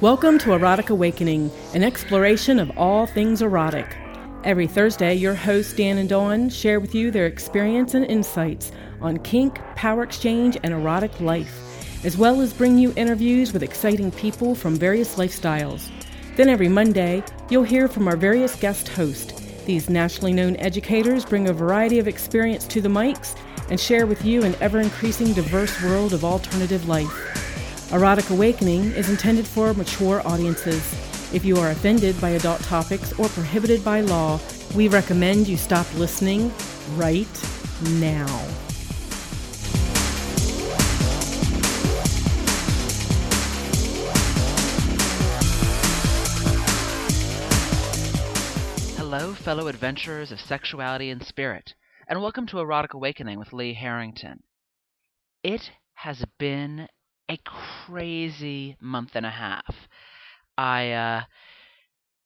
Welcome to Erotic Awakening, an exploration of all things erotic. Every Thursday, your hosts Dan and Dawn share with you their experience and insights on kink, power exchange, and erotic life, as well as bring you interviews with exciting people from various lifestyles. Then every Monday, you'll hear from our various guest hosts. These nationally known educators bring a variety of experience to the mics and share with you an ever increasing diverse world of alternative life. Erotic Awakening is intended for mature audiences. If you are offended by adult topics or prohibited by law, we recommend you stop listening right now. Hello, fellow adventurers of sexuality and spirit, and welcome to Erotic Awakening with Lee Harrington. It has been a crazy month and a half. I uh,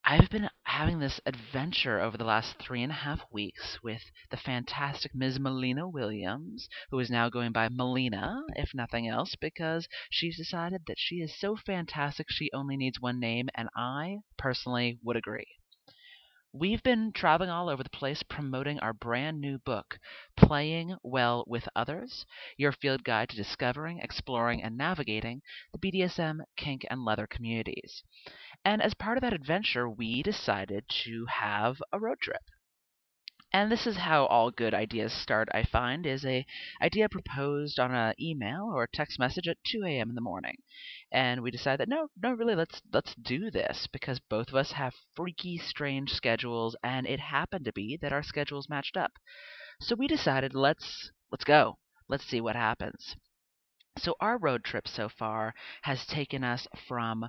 I've been having this adventure over the last three and a half weeks with the fantastic Ms. Mollena Williams, who is now going by Mollena, if nothing else, because she's decided that she is so fantastic she only needs one name, and I personally would agree. We've been traveling all over the place promoting our brand new book, Playing Well with Others Your Field Guide to Discovering, Exploring, and Navigating the BDSM, Kink, and Leather Communities. And as part of that adventure, we decided to have a road trip. And this is how all good ideas start, I find, is a idea proposed on an email or a text message at 2 a.m. in the morning. And we decide that no, no, really, let's let's do this because both of us have freaky, strange schedules, and it happened to be that our schedules matched up. So we decided let's let's go. Let's see what happens. So our road trip so far has taken us from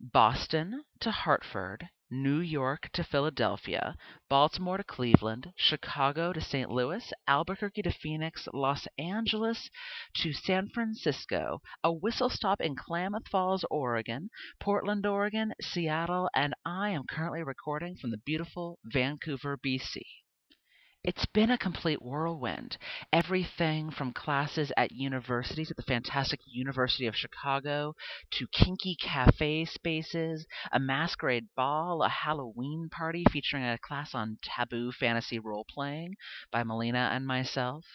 Boston to Hartford New York to Philadelphia, Baltimore to Cleveland, Chicago to St. Louis, Albuquerque to Phoenix, Los Angeles to San Francisco, a whistle stop in Klamath Falls, Oregon, Portland, Oregon, Seattle, and I am currently recording from the beautiful Vancouver, BC. It's been a complete whirlwind. Everything from classes at universities at the fantastic University of Chicago to kinky cafe spaces, a masquerade ball, a Halloween party featuring a class on taboo fantasy role playing by Mollena and myself,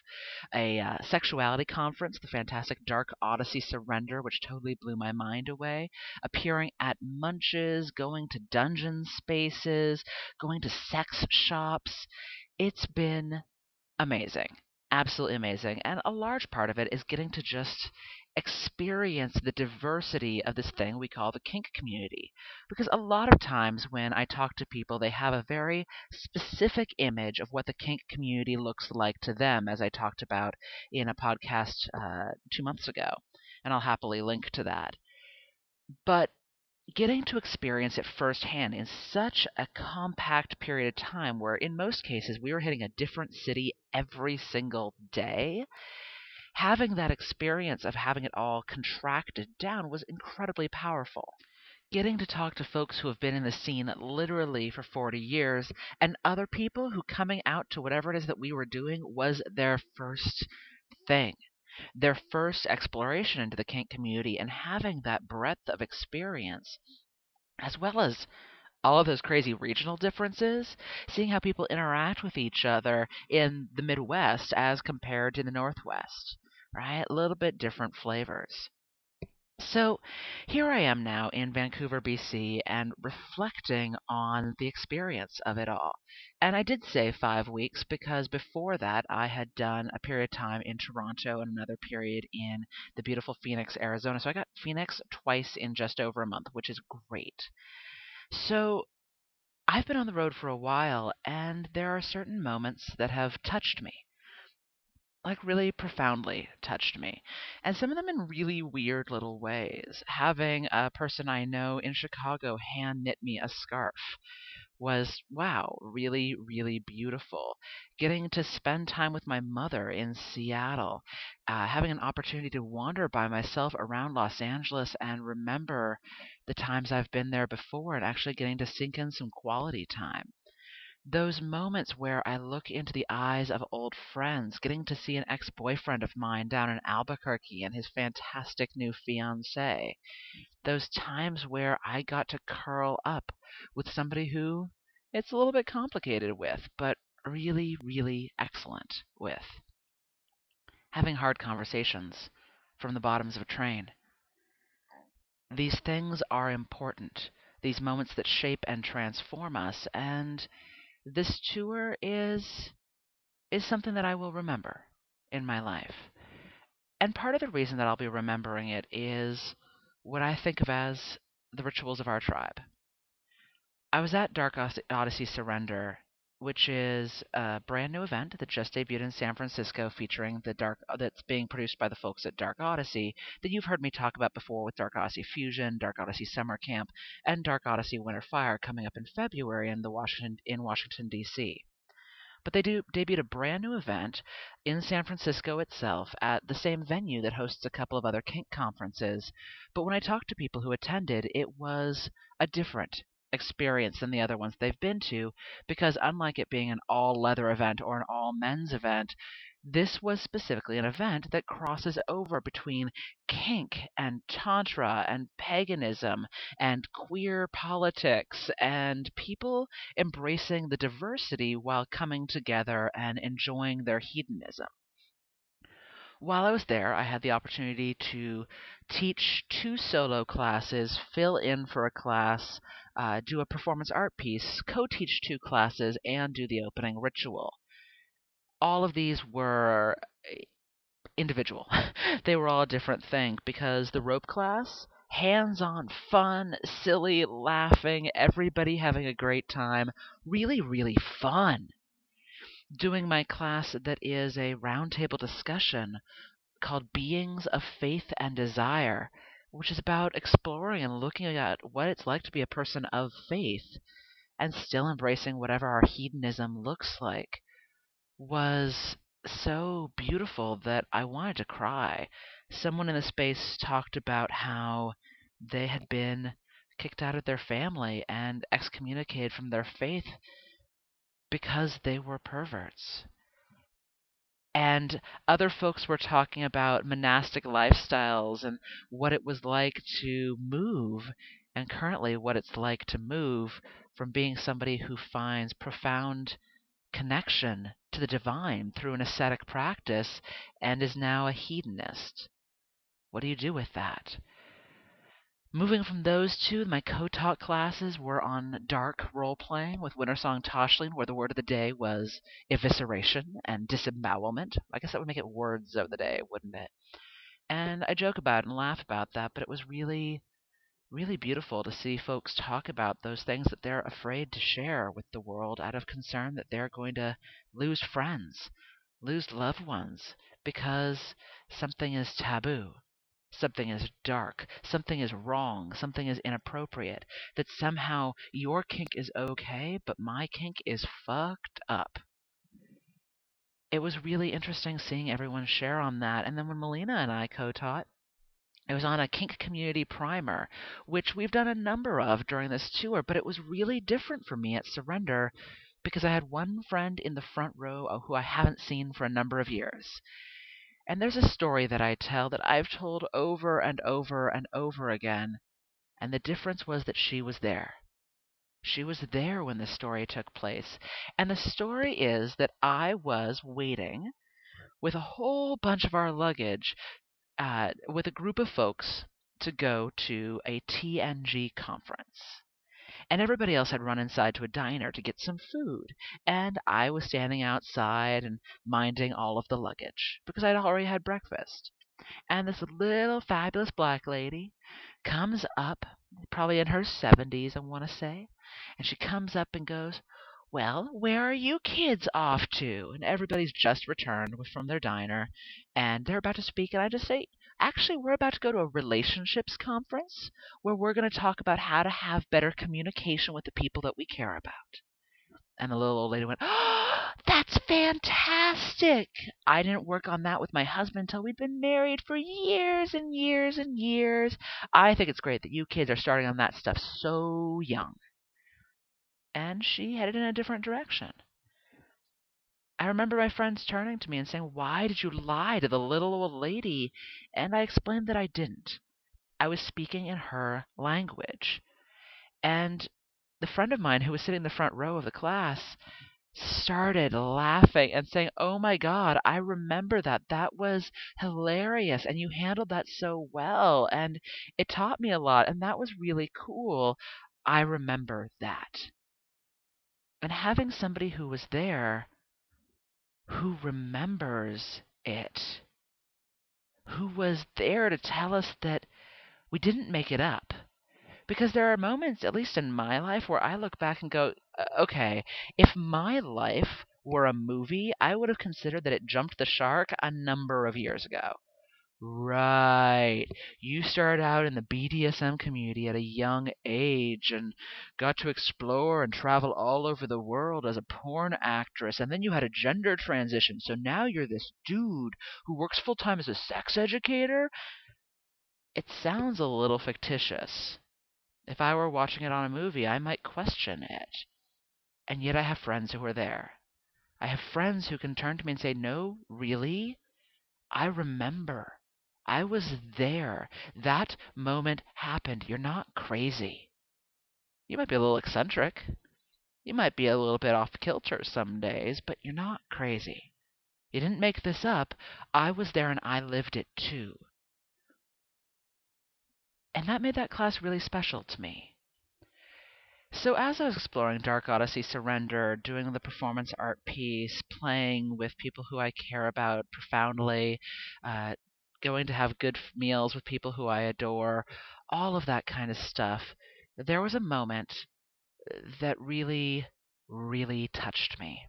a uh, sexuality conference, the fantastic Dark Odyssey Surrender, which totally blew my mind away, appearing at munches, going to dungeon spaces, going to sex shops it's been amazing. Absolutely amazing. And a large part of it is getting to just experience the diversity of this thing we call the kink community. Because a lot of times when I talk to people, they have a very specific image of what the kink community looks like to them, as I talked about in a podcast uh, two months ago. And I'll happily link to that. But getting to experience it firsthand in such a compact period of time where in most cases we were hitting a different city every single day having that experience of having it all contracted down was incredibly powerful. Getting to talk to folks who have been in the scene literally for 40 years and other people who coming out to whatever it is that we were doing was their first thing their first exploration into the kink community and having that breadth of experience, as well as all of those crazy regional differences, seeing how people interact with each other in the Midwest as compared to the Northwest, right? A little bit different flavors. So here I am now in Vancouver, BC, and reflecting on the experience of it all. And I did say five weeks because before that I had done a period of time in Toronto and another period in the beautiful Phoenix, Arizona. So I got Phoenix twice in just over a month, which is great. So I've been on the road for a while, and there are certain moments that have touched me like really profoundly touched me. And some of them in really weird little ways. Having a person I know in Chicago hand knit me a scarf was wow, really, really beautiful. Getting to spend time with my mother in Seattle, uh, having an opportunity to wander by myself around Los Angeles and remember the times I've been there before and actually getting to sink in some quality time those moments where I look into the eyes of old friends, getting to see an ex boyfriend of mine down in Albuquerque and his fantastic new fiancee. Those times where I got to curl up with somebody who it's a little bit complicated with, but really, really excellent with. Having hard conversations from the bottoms of a train. These things are important, these moments that shape and transform us, and this tour is is something that I will remember in my life. And part of the reason that I'll be remembering it is what I think of as the rituals of our tribe. I was at Dark Odyssey Surrender which is a brand new event that just debuted in San Francisco featuring the Dark uh, that's being produced by the folks at Dark Odyssey that you've heard me talk about before with Dark Odyssey Fusion, Dark Odyssey Summer Camp, and Dark Odyssey Winter Fire coming up in February in the Washington in Washington DC. But they do debuted a brand new event in San Francisco itself at the same venue that hosts a couple of other kink conferences. But when I talked to people who attended, it was a different experience than the other ones they've been to because unlike it being an all leather event or an all men's event, this was specifically an event that crosses over between kink and tantra and paganism and queer politics and people embracing the diversity while coming together and enjoying their hedonism. While I was there, I had the opportunity to teach two solo classes, fill in for a class, uh, do a performance art piece, co teach two classes, and do the opening ritual. All of these were eh, individual. they were all a different thing because the rope class, hands on fun, silly, laughing, everybody having a great time, really, really fun doing my class that is a roundtable discussion called Beings of Faith and Desire, which is about exploring and looking at what it's like to be a person of faith and still embracing whatever our hedonism looks like, was so beautiful that I wanted to cry. Someone in the space talked about how they had been kicked out of their family and excommunicated from their faith because they were perverts. And other folks were talking about monastic lifestyles and what it was like to move, and currently what it's like to move from being somebody who finds profound connection to the divine through an ascetic practice and is now a hedonist. What do you do with that? Moving from those two, my co-taught classes were on dark role-playing with Wintersong Tashlin, where the word of the day was evisceration and disembowelment. I guess that would make it words of the day, wouldn't it? And I joke about it and laugh about that, but it was really, really beautiful to see folks talk about those things that they're afraid to share with the world out of concern that they're going to lose friends, lose loved ones, because something is taboo something is dark, something is wrong, something is inappropriate, that somehow your kink is okay, but my kink is fucked up. It was really interesting seeing everyone share on that. And then when Mollena and I co taught, it was on a kink community primer, which we've done a number of during this tour, but it was really different for me at Surrender because I had one friend in the front row who I haven't seen for a number of years. And there's a story that I tell that I've told over and over and over again, and the difference was that she was there. She was there when the story took place. And the story is that I was waiting with a whole bunch of our luggage uh, with a group of folks to go to a TNG conference and everybody else had run inside to a diner to get some food, and I was standing outside and minding all of the luggage because I'd already had breakfast. And this little fabulous black lady comes up, probably in her 70s, I want to say, and she comes up and goes, well, where are you kids off to? And everybody's just returned from their diner and they're about to speak. And I just say, actually, we're about to go to a relationships conference where we're going to talk about how to have better communication with the people that we care about. And the little old lady went, Oh, that's fantastic. I didn't work on that with my husband until we'd been married for years and years and years. I think it's great that you kids are starting on that stuff so young. and she headed in a different direction. I remember my friends turning to me and saying, Why did you lie to the little old lady? And I explained that I didn't. I was speaking in her language. And the friend of mine who was sitting in the front row of the class started laughing and saying, Oh my God, I remember that. That was hilarious. And you handled that so well. And it taught me a lot. And that was really cool. I remember that. And having somebody who was there who remembers it, who was there to tell us that we didn't make it up. Because there are moments, at least in my life, where I look back and go, okay, if my life were a movie, I would have considered that it jumped the shark a number of years ago. Right. You started out in the BDSM community at a young age and got to explore and travel all over the world as a porn actress, and then you had a gender transition. So now you're this dude who works full time as a sex educator? It sounds a little fictitious. If I were watching it on a movie, I might question it. And yet I have friends who are there. I have friends who can turn to me and say, No, really? I remember. I was there. That moment happened. You're not crazy. You might be a little eccentric. You might be a little bit off kilter some days, but you're not crazy. You didn't make this up. I was there and I lived it too. And that made that class really special to me. So, as I was exploring Dark Odyssey Surrender, doing the performance art piece, playing with people who I care about profoundly, uh, going to have good meals with people who I adore, all of that kind of stuff, there was a moment uh, that really, really touched me.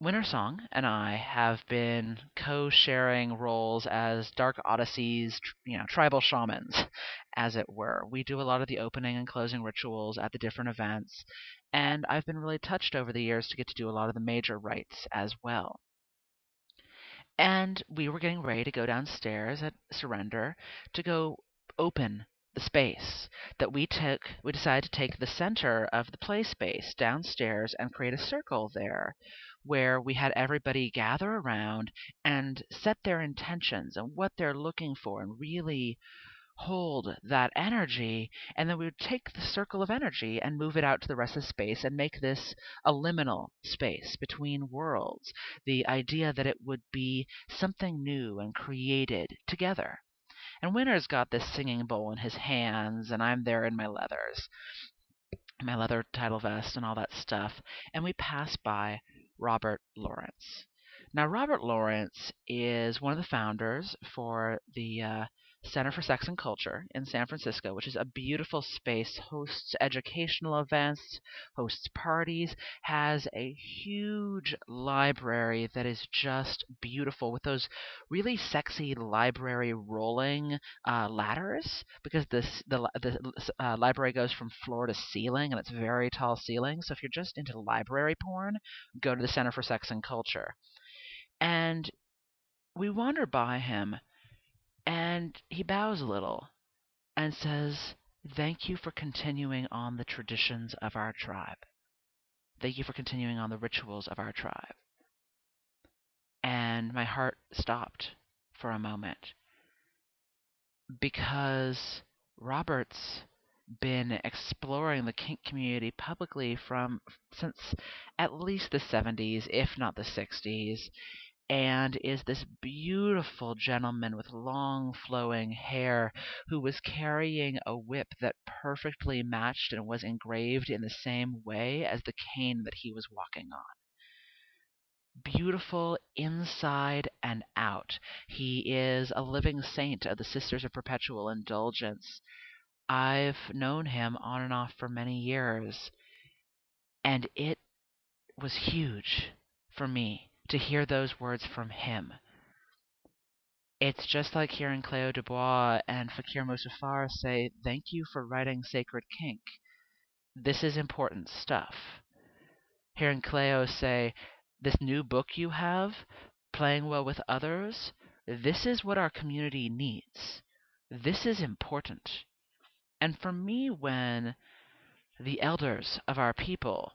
Winter Song and I have been co-sharing roles as Dark Odyssey's, you know, tribal shamans, as it were. We do a lot of the opening and closing rituals at the different events, and I've been really touched over the years to get to do a lot of the major rites as well. And we were getting ready to go downstairs at Surrender to go open the space that we took we decided to take the center of the play space downstairs and create a circle there where we had everybody gather around and set their intentions and what they're looking for and really hold that energy, and then we would take the circle of energy and move it out to the rest of space and make this a liminal space between worlds. The idea that it would be something new and created together. And Winter's got this singing bowl in his hands, and I'm there in my leathers, my leather title vest, and all that stuff. And we pass by Robert Lawrence. Now, Robert Lawrence is one of the founders for the uh, Center for Sex and Culture in San Francisco, which is a beautiful space, hosts educational events, hosts parties, has a huge library that is just beautiful with those really sexy library rolling uh, ladders because this the the uh, library goes from floor to ceiling and it's very tall ceiling. So if you're just into library porn, go to the Center for Sex and Culture. And we wander by him and he bows a little and says, Thank you for continuing on the traditions of our tribe. Thank you for continuing on the rituals of our tribe. And my heart stopped for a moment because Robert's been exploring the kink community publicly from since at least the 70s, if not the 60s and is this beautiful gentleman with long flowing hair who was carrying a whip that perfectly matched and was engraved in the same way as the cane that he was walking on beautiful inside and out. He is a living saint of the Sisters of Perpetual Indulgence. I've known him on and off for many years, and it was huge for me to hear those words from him. It's just like hearing Cleo Dubois and Fakir Musafar say, Thank you for writing Sacred Kink. This is important stuff. Hearing Cleo say, This new book you have, Playing Well with Others, this is what our community needs. This is important. And for me, when the elders of our people,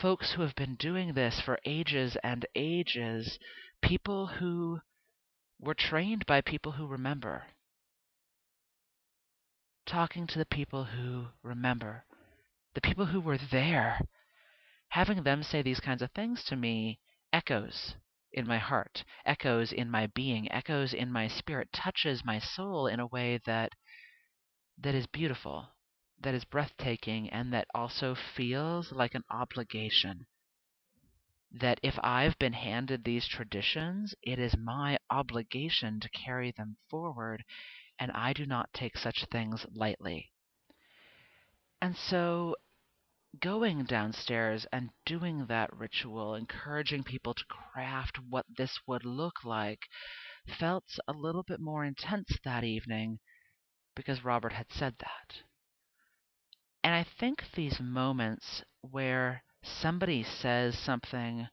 folks who have been doing this for ages and ages, people who were trained by people who remember. Talking to the people who remember, the people who were there, having them say these kinds of things to me echoes in my heart, echoes in my being, echoes in my spirit, touches my soul in a way that that is beautiful, that is breathtaking, and that also feels like an obligation. That if I've been handed these traditions, it is my obligation to carry them forward, and I do not take such things lightly. And so going downstairs and doing that ritual, encouraging people to craft what this would look like, felt a little bit more intense that evening because Robert had said that. And I think these moments where somebody says something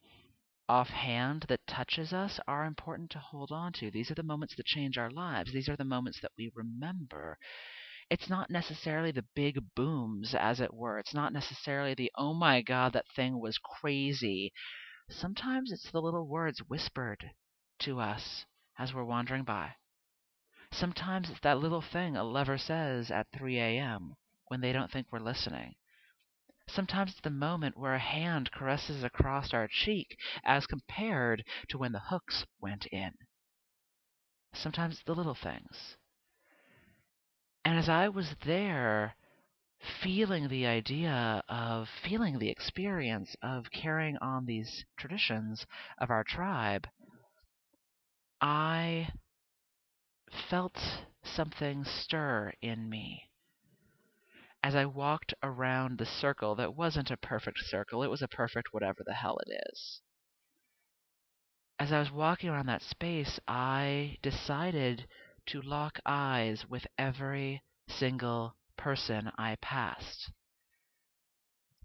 offhand that touches us are important to hold on to. These are the moments that change our lives. These are the moments that we remember. It's not necessarily the big booms, as it were. It's not necessarily the, oh my God, that thing was crazy. Sometimes it's the little words whispered to us as we're wandering by. Sometimes it's that little thing a lover says at 3 a.m. when they don't think we're listening. Sometimes the moment where a hand caresses across our cheek as compared to when the hooks went in. Sometimes the little things. And as I was there, feeling the idea of feeling the experience of carrying on these traditions of our tribe, I felt something stir in me as I walked around the circle that wasn't a perfect circle, it was a perfect whatever the hell it is. As I was walking around that space, I decided to lock eyes with every single person I passed.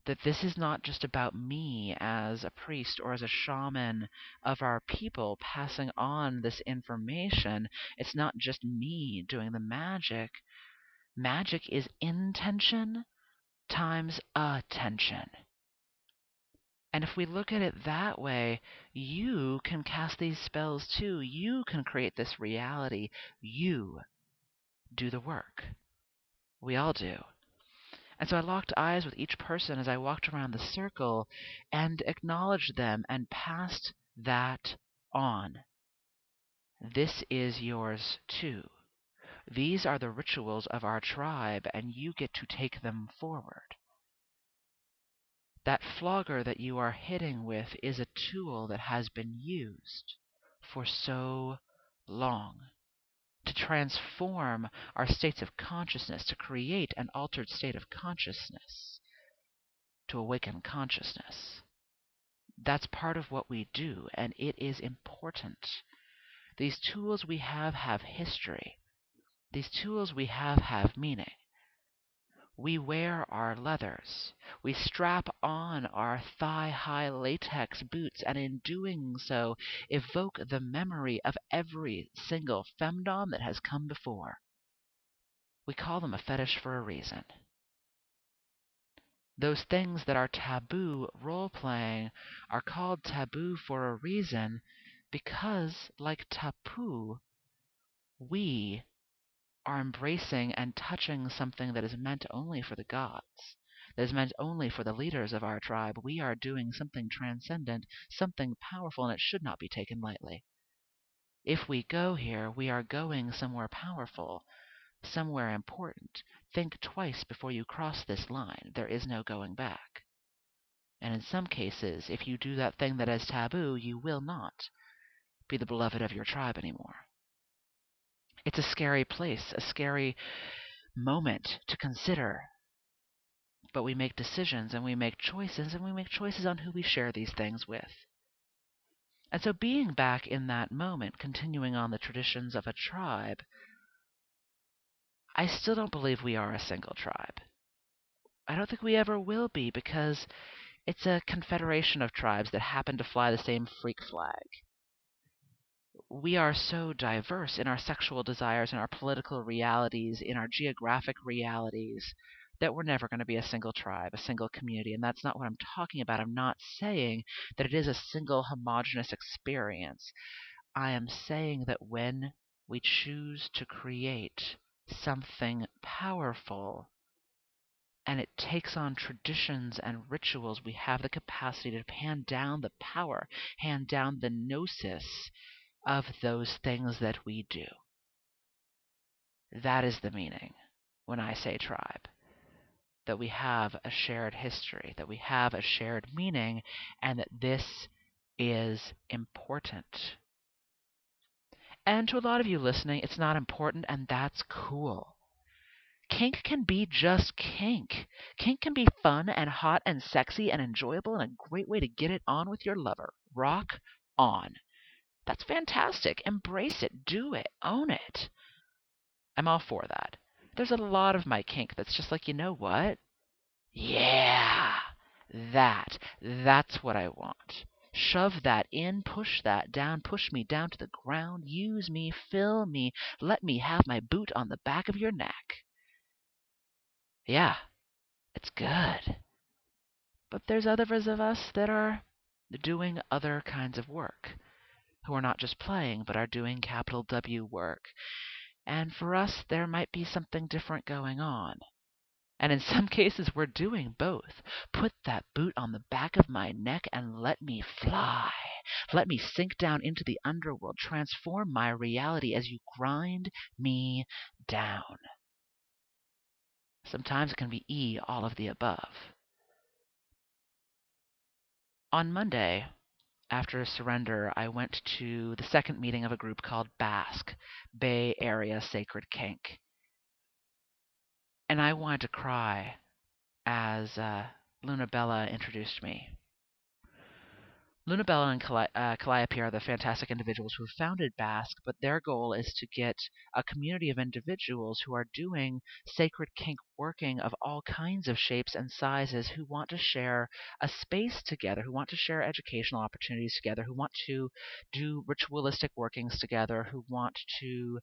That this is not just about me as a priest or as a shaman of our people passing on this information. It's not just me doing the magic. Magic is intention times attention. And if we look at it that way, you can cast these spells too. You can create this reality. You do the work. We all do. And so I locked eyes with each person as I walked around the circle and acknowledged them and passed that on. This is yours too. These are the rituals of our tribe, and you get to take them forward. That flogger that you are hitting with is a tool that has been used for so long to transform our states of consciousness, to create an altered state of consciousness, to awaken consciousness. That's part of what we do, and it is important. These tools we have have history. These tools we have have meaning. We wear our leathers. We strap on our thigh high latex boots, and in doing so, evoke the memory of every single femdom that has come before. We call them a fetish for a reason. Those things that are taboo role playing are called taboo for a reason because, like tapu, we are embracing and touching something that is meant only for the gods, that is meant only for the leaders of our tribe. We are doing something transcendent, something powerful, and it should not be taken lightly. If we go here, we are going somewhere powerful, somewhere important. Think twice before you cross this line. There is no going back. And in some cases, if you do that thing that is taboo, you will not be the beloved of your tribe anymore. It's a scary place, a scary moment to consider. But we make decisions and we make choices, and we make choices on who we share these things with. And so, being back in that moment, continuing on the traditions of a tribe, I still don't believe we are a single tribe. I don't think we ever will be because it's a confederation of tribes that happen to fly the same freak flag we are so diverse in our sexual desires, in our political realities, in our geographic realities, that we're never going to be a single tribe, a single community. And that's not what I'm talking about. I'm not saying that it is a single homogenous experience. I am saying that when we choose to create something powerful and it takes on traditions and rituals, we have the capacity to hand down the power, hand down the gnosis of those things that we do. That is the meaning when I say tribe. That we have a shared history, that we have a shared meaning, and that this is important. And to a lot of you listening, it's not important, and that's cool. Kink can be just kink. Kink can be fun and hot and sexy and enjoyable and a great way to get it on with your lover. Rock on. That's fantastic. Embrace it. Do it. Own it. I'm all for that. There's a lot of my kink that's just like, you know what? Yeah, that. That's what I want. Shove that in, push that down, push me down to the ground, use me, fill me, let me have my boot on the back of your neck. Yeah, it's good. But there's others of us that are doing other kinds of work, who are not just playing, but are doing capital W work. And for us, there might be something different going on. And in some cases, we're doing both. Put that boot on the back of my neck and let me fly. Let me sink down into the underworld, transform my reality as you grind me down. Sometimes it can be E, all of the above. On Monday, after surrender, I went to the second meeting of a group called BASK, Bay Area Sacred Kink. And I wanted to cry as uh, Luna Bella introduced me. Luna Bella and Cali- uh, Calliope are the fantastic individuals who founded BASK, but their goal is to get a community of individuals who are doing sacred kink working of all kinds of shapes and sizes who want to share a space together, who want to share educational opportunities together, who want to do ritualistic workings together, who want to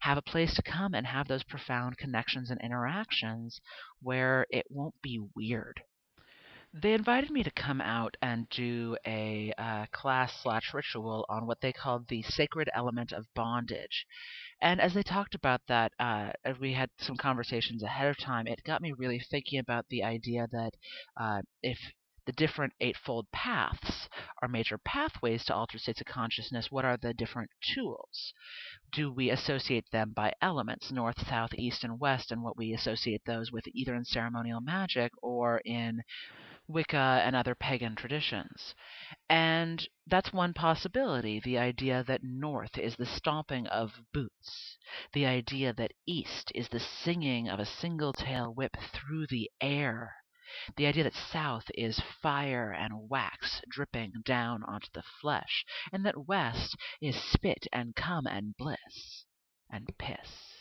have a place to come and have those profound connections and interactions where it won't be weird they invited me to come out and do a uh, class slash ritual on what they called the sacred element of bondage. And as they talked about that, uh, we had some conversations ahead of time, it got me really thinking about the idea that uh, if the different eightfold paths are major pathways to altered states of consciousness, what are the different tools? Do we associate them by elements, north, south, east, and west, and what we associate those with either in ceremonial magic or in Wicca and other pagan traditions. And that's one possibility the idea that north is the stomping of boots, the idea that east is the singing of a single tail whip through the air. The idea that south is fire and wax dripping down onto the flesh, and that west is spit and cum and bliss and piss.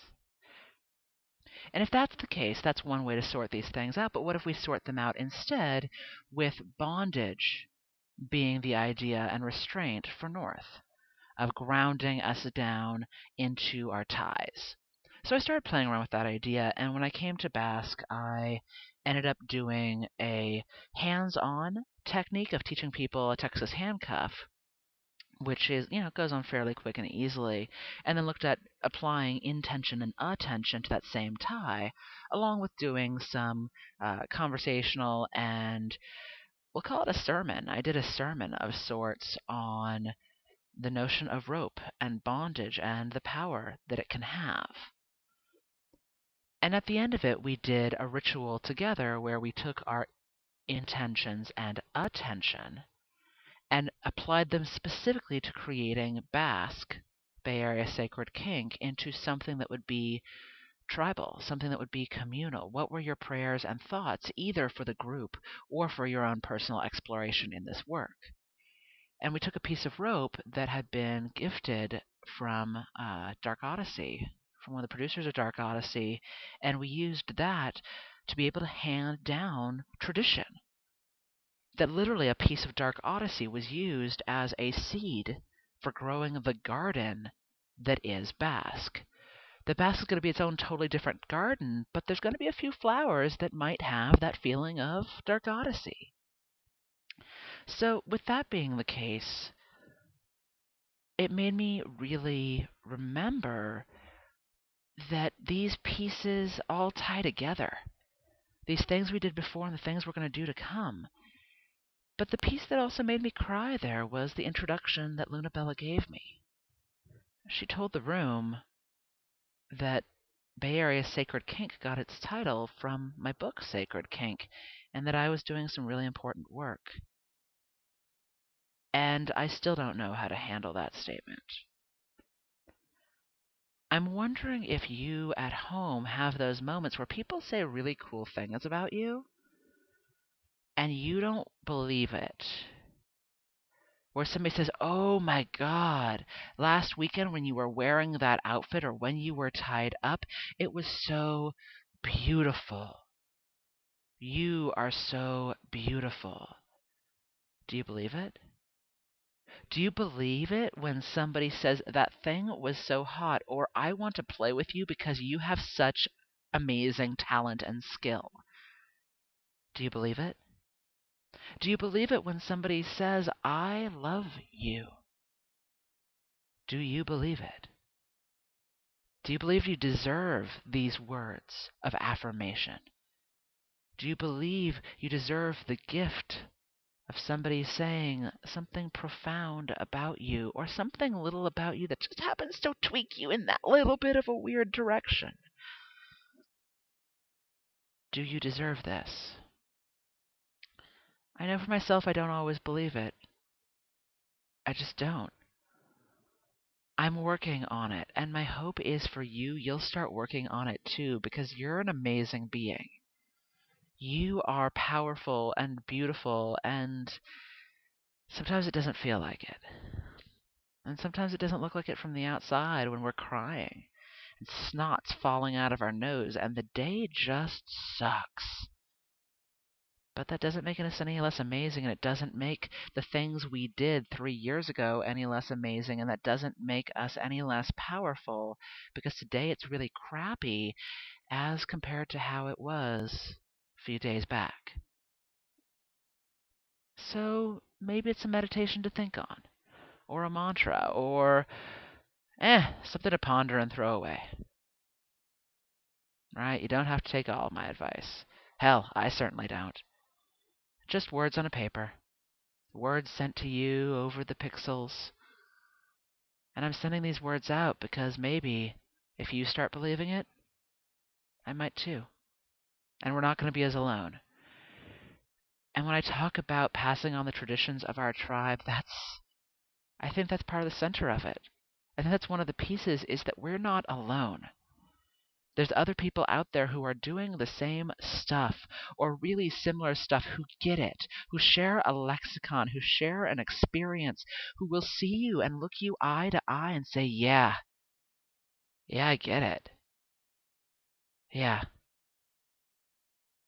And if that's the case, that's one way to sort these things out. But what if we sort them out instead with bondage being the idea and restraint for North, of grounding us down into our ties? So I started playing around with that idea, and when I came to BASK, I ended up doing a hands on technique of teaching people a Texas handcuff which is, you know, goes on fairly quick and easily, and then looked at applying intention and attention to that same tie, along with doing some uh, conversational and we'll call it a sermon. I did a sermon of sorts on the notion of rope and bondage and the power that it can have. And at the end of it, we did a ritual together where we took our intentions and attention and applied them specifically to creating BASK, Bay Area Sacred Kink, into something that would be tribal, something that would be communal. What were your prayers and thoughts, either for the group or for your own personal exploration in this work? And we took a piece of rope that had been gifted from uh, Dark Odyssey, from one of the producers of Dark Odyssey, and we used that to be able to hand down tradition that literally a piece of Dark Odyssey was used as a seed for growing the garden that is BASK. the BASK is going to be its own totally different garden, but there's going to be a few flowers that might have that feeling of dark odyssey. So, with that being the case, it made me really remember that these pieces all tie together. These things we did before and the things we're going to do to come. But the piece that also made me cry there was the introduction that Luna Bella gave me. She told the room that Bay Area Sacred Kink got its title from my book, Sacred Kink, and that I was doing some really important work. And I still don't know how to handle that statement. I'm wondering if you at home have those moments where people say really cool things about you and you don't believe it. Where somebody says, Oh my God, last weekend when you were wearing that outfit or when you were tied up, it was so beautiful. You are so beautiful. Do you believe it? Do you believe it when somebody says that thing was so hot or I want to play with you because you have such amazing talent and skill? Do you believe it? Do you believe it when somebody says, I love you? Do you believe it? Do you believe you deserve these words of affirmation? Do you believe you deserve the gift of somebody saying something profound about you or something little about you that just happens to tweak you in that little bit of a weird direction. Do you deserve this? I know for myself I don't always believe it. I just don't. I'm working on it, and my hope is for you, you'll start working on it too, because you're an amazing being you are powerful and beautiful and sometimes it doesn't feel like it. And sometimes it doesn't look like it from the outside when we're crying and snot's falling out of our nose and the day just sucks. But that doesn't make us any less amazing, and it doesn't make the things we did three years ago any less amazing, and that doesn't make us any less powerful because today it's really crappy as compared to how it was a few days back. So maybe it's a meditation to think on, or a mantra, or eh, something to ponder and throw away. Right? You don't have to take all my advice. Hell, I certainly don't. Just words on a paper. Words sent to you over the pixels. And I'm sending these words out because maybe if you start believing it, I might too and we're not going to be as alone. And when I talk about passing on the traditions of our tribe, that's I think that's part of the center of it. I think that's one of the pieces is that we're not alone. There's other people out there who are doing the same stuff or really similar stuff who get it, who share a lexicon, who share an experience, who will see you and look you eye to eye and say, Yeah, yeah, I get it. Yeah,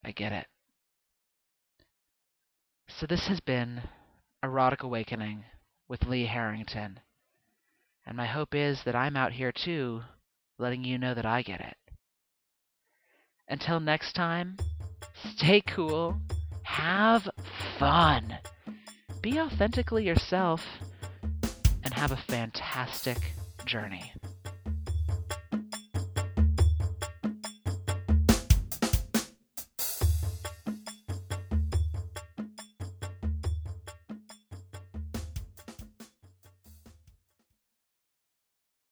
I get it. So this has been Erotic Awakening with Lee Harrington. And my hope is that I'm out here too, letting you know that I get it. Until next time, stay cool, have fun, be authentically yourself, and have a fantastic journey.